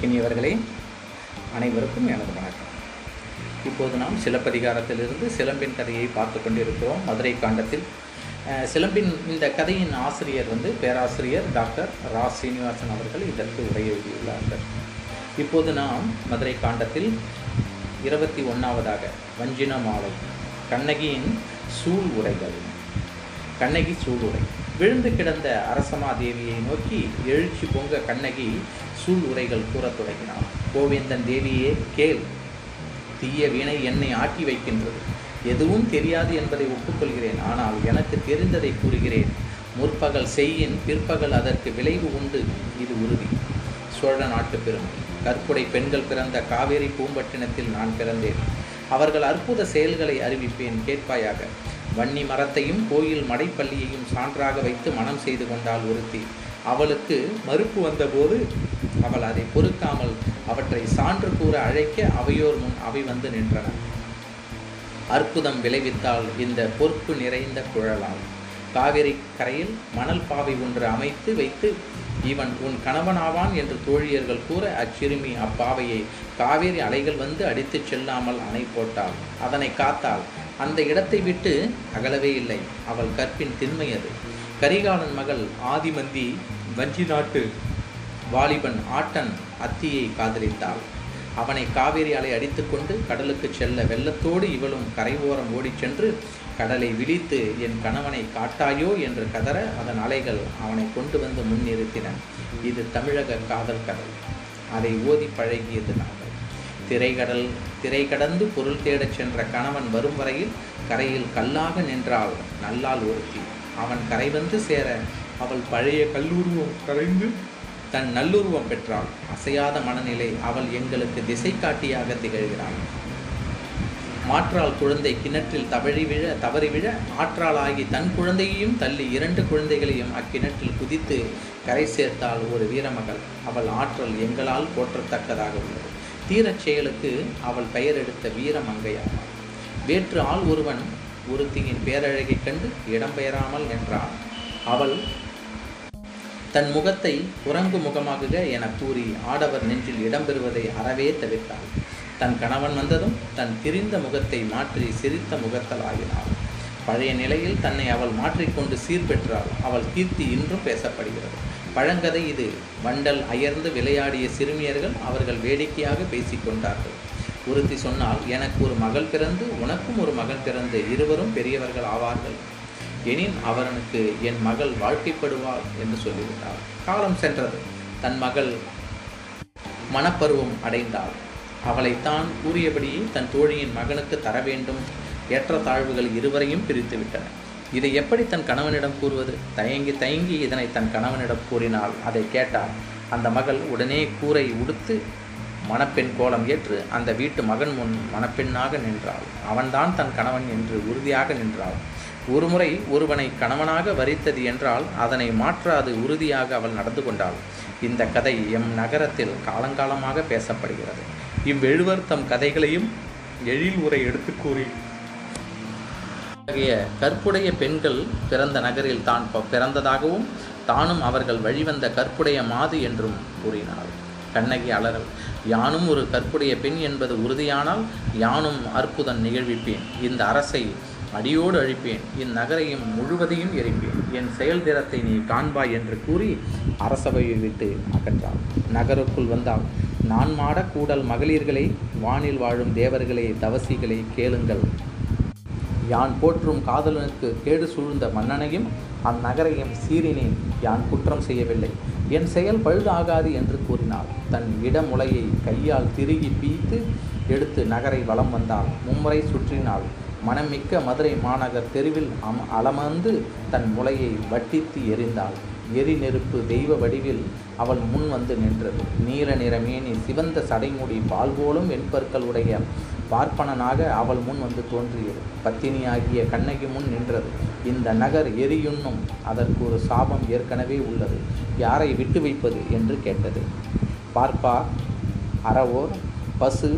அன்பிற்கினியவர்களே அனைவருக்கும் எனது வணக்கம். இப்போது நாம் சிலப்பதிகாரத்திலிருந்து சிலம்பின் கதையை பார்த்து கொண்டிருக்கிறோம். மதுரை காண்டத்தில் சிலம்பின் இந்த கதையின் ஆசிரியர் வந்து பேராசிரியர் டாக்டர் ரா. சீனிவாசன் அவர்கள் இதற்கு உரையெழுதியுள்ளார்கள் இப்போது நாம் மதுரை காண்டத்தில் இருபத்தி ஒன்றாவதாக வஞ்சின மாலை கண்ணகியின் சூழ் உரைகள் கண்ணகி சூளுரை. விழுந்து கிடந்த அரசமா தேவியை நோக்கி எழுச்சி பொங்க கண்ணகி சூள் உரைகள் கூறத் தொடங்கினாள். கோவிந்தன் தேவியே கேள். தீய வீணை என்னை ஆட்டி வைக்கின்றது. எதுவும் தெரியாது என்பதை ஒப்புக்கொள்கிறேன். ஆனால் எனக்கு தெரிந்ததை கூறுகிறேன். முற்பகல் செய்யின் பிற்பகல் அதற்கு விளைவு உண்டு. இது உறுதி. சோழ நாட்டு பெருமை. கற்புடை பெண்கள் பிறந்த காவேரி பூம்பட்டினத்தில் நான் பிறந்தேன். அவர்கள் அற்புத செயல்களை அறிவிப்பேன். கேட்பாயாக. வன்னி மரத்தையும் கோயில் மடைப்பள்ளியையும் சான்றாக வைத்து மனம் செய்து கொண்டாள் ஒருத்தி. அவளுக்கு மறுப்பு வந்தபோது அவள் அதை பொறுக்காமல் அவற்றை சான்று கூற அழைக்க அவையோர் முன் அவை வந்து நின்றன. அற்புதம் விளைவித்தால் இந்த பொறுப்பு நிறைந்த குழலால் காவிரி கரையில் மணல் பாவை ஒன்று அமைத்து வைத்து இவன் உன் கணவனாவான் என்று தோழியர்கள் கூற அச்சிறுமி அப்பாவையை காவேரி அலைகள் வந்து அடித்துச் செல்லாமல் அணை போட்டாள். அதனை காத்தாள் அந்த இடத்தை விட்டு அகலவே இல்லை. அவள் கற்பின் திண்மை அது. கரிகாலன் மகள் ஆதிமந்தி வஞ்சி நாட்டு வாலிபன் ஆட்டன் அத்தியை காதலித்தாள். அவனை காவேரி அலை அடித்துக்கொண்டு கடலுக்கு செல்ல வெள்ளத்தோடு இவளும் கரை ஓரம் ஓடிச் சென்று கடலை விழித்து என் கணவனை காட்டாயோ? என்று கதற அதன் அலைகள் அவனை கொண்டு வந்து முன்னிறுத்தின. இது தமிழக காதல் கதை. அதை ஓதி பழகியது நான். திரைகடல் திரை கடந்து பொருள் தேடச் சென்ற கணவன் வரும் வரையில் கரையில் கல்லாக நின்றாள். நல்லால் ஒருத்தி. அவன் கரை வந்து சேர அவள் பழைய கல்லுருவம் கரைந்து தன் நல்லுருவம் பெற்றாள். அசையாத மனநிலை அவள் எங்களுக்கு திசை காட்டியாக திகழ்கிறாள். மாற்றால் குழந்தை கிணற்றில் தவறி விழ தவறி விழ ஆற்றாளாகி தன் குழந்தையையும் தள்ளி இரண்டு குழந்தைகளையும் அக்கிணற்றில் குதித்து கரை சேர்த்தாள் ஒரு வீரமகள். அவள் ஆற்றல் எங்களால் போற்றத்தக்கதாக உள்ளது. தீரச் செயலுக்கு அவள் பெயர் எடுத்த வீரமங்கையானாள் வேற்று ஆள் ஒருவன் ஒருத்தியின் பேரழகைக் கண்டு இடம்பெயராமல் நின்றான். அவள் தன் முகத்தை குரங்கு முகமாகுக என கூறி ஆடவர் நெஞ்சில் இடம்பெறுவதை அறவே தவிர்த்தாள். தன் கணவன் வந்ததும் தன் திரிந்த முகத்தை மாற்றி சிரித்த முகத்தல் ஆகினாள் பழைய நிலையில் தன்னை அவள் மாற்றிக்கொண்டு சீர்பெற்றாள். அவள் கீர்த்தி இன்றும் பேசப்படுகிறது. பழங்கதை இது. வண்டல் அயர்ந்து விளையாடிய சிறுமியர்கள் அவர்கள் வேடிக்கையாக பேசிக்கொண்டார்கள் ஒருத்தி சொன்னால் எனக்கு ஒரு மகள் பிறந்து உனக்கும் ஒரு மகள் பிறந்து இருவரும் பெரியவர்கள் ஆவார்கள். எனின் அவனுக்கு என் மகள் வாழ்க்கைப்படுவாள் என்று சொல்லிவிட்டார் காலம் சென்றது. தன் மகள் மனப்பருவம் அடைந்தாள். அவளைத்தான் கூறியபடியே தன் தோழியின் மகனுக்கு தர வேண்டும் ஏற்ற தாழ்வுகள் இருவரையும் பிரித்துவிட்டன இதை எப்படி தன் கணவனிடம் கூறுவது? தயங்கி தயங்கி இதனை தன் கணவனிடம் கூறினாள். அதை கேட்டால் அந்த மகள் உடனே கூரை உடுத்து மணப்பெண் கோலம் ஏற்று அந்த வீட்டு மகன் முன் மணப்பெண்ணாக நின்றாள். அவன்தான் தன் கணவன் என்று உறுதியாக நின்றாள். ஒருமுறை ஒருவனை கணவனாக வரித்தது என்றால் அதனை மாற்றாது உறுதியாக அவள் நடந்து கொண்டாள். இந்த கதை எம் நகரத்தில் காலங்காலமாக பேசப்படுகிறது. இவ்வெழுவர் தம் கதைகளையும் எழில் உரை எடுத்து கூறி அத்தகைய கற்புடைய பெண்கள் பிறந்த நகரில் தான் பிறந்ததாகவும் தானும் அவர்கள் வழிவந்த கற்புடைய மாது என்றும் கூறினார் கண்ணகி அலறல் யானும் ஒரு கற்புடைய பெண் என்பது உறுதியானால் யானும் அற்புதம் நிகழ்விப்பேன். இந்த அரசை அடியோடு அழிப்பேன். இந்நகரையும் முழுவதையும் எரிப்பேன். என் செயல்திறத்தை நீ காண்பாய் என்று கூறி அரசவையை விட்டு அகன்றாள். நகருக்குள் வந்தால் நான் மாட கூடல் மகளிர்களை வானில் வாழும் தேவர்களே தவசிகளை கேளுங்கள். யான் போற்றும் காதலனுக்கு கேடு சூழ்ந்த மன்னனையும் அந்நகரையும் சீறினேன். யான் குற்றம் செய்யவில்லை. என் செயல் பழுதாகாது என்று கூறினாள். தன் இடமுலையை கையால் திருகி பீத்து எடுத்து நகரை வலம் வந்தாள். மும்முறை சுற்றினாள். மனமிக்க மதுரை மாநகர் தெருவில் அம் அலமர்ந்து தன் முலையை வட்டித்து எறிந்தாள். எரி நெருப்பு தெய்வ வடிவில் அவள் முன் வந்து நின்றது. நீல நிறமேனி சிவந்த சடைமுடி பால் போலும் வெண்பற்கள் உடைய பார்ப்பனனாக அவள் முன் வந்து தோன்றியது. பத்தினியாகிய கண்ணகி முன் நின்றது. இந்த நகர் எரியுண்ணும். அதற்கு ஒரு சாபம் ஏற்கனவே உள்ளது. யாரை விட்டு வைப்பது என்று கேட்டது. பார்ப்பா அறவோர் பசு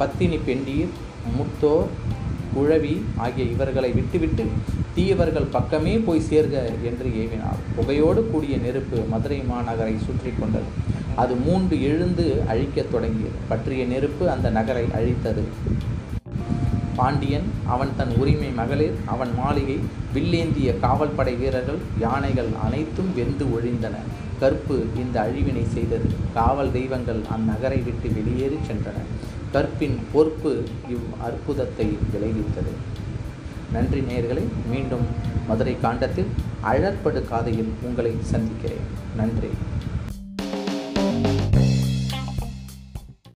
பத்தினி பெண்டீர் முத்தோர் குழவி ஆகிய இவர்களை விட்டுவிட்டு தீயவர்கள் பக்கமே போய் சேர்க என்று ஏவினார் புகையோடு கூடிய நெருப்பு மதுரை மாநகரை சுற்றி கொண்டது. அது மூண்டு எழுந்து அழிக்கத் தொடங்கியது. பற்றிய நெருப்பு அந்த நகரை அழித்தது. பாண்டியன் அவன் தன் உரிமை மகளிர் அவன் மாளிகை வில்லேந்திய காவல்படை வீரர்கள் யானைகள் அனைத்தும் வெந்து ஒழிந்தன. கற்பு இந்த அழிவினை செய்தது. காவல் தெய்வங்கள் அந்நகரை விட்டு வெளியேறி சென்றன. கற்பின் பொறுப்பு இவ் அற்புதத்தை விளைவித்தது. நன்றி நேர்களை மீண்டும் மதுரை காண்டத்தில் அழற்படு காதையில் உங்களை சந்திக்கிறேன். நன்றி.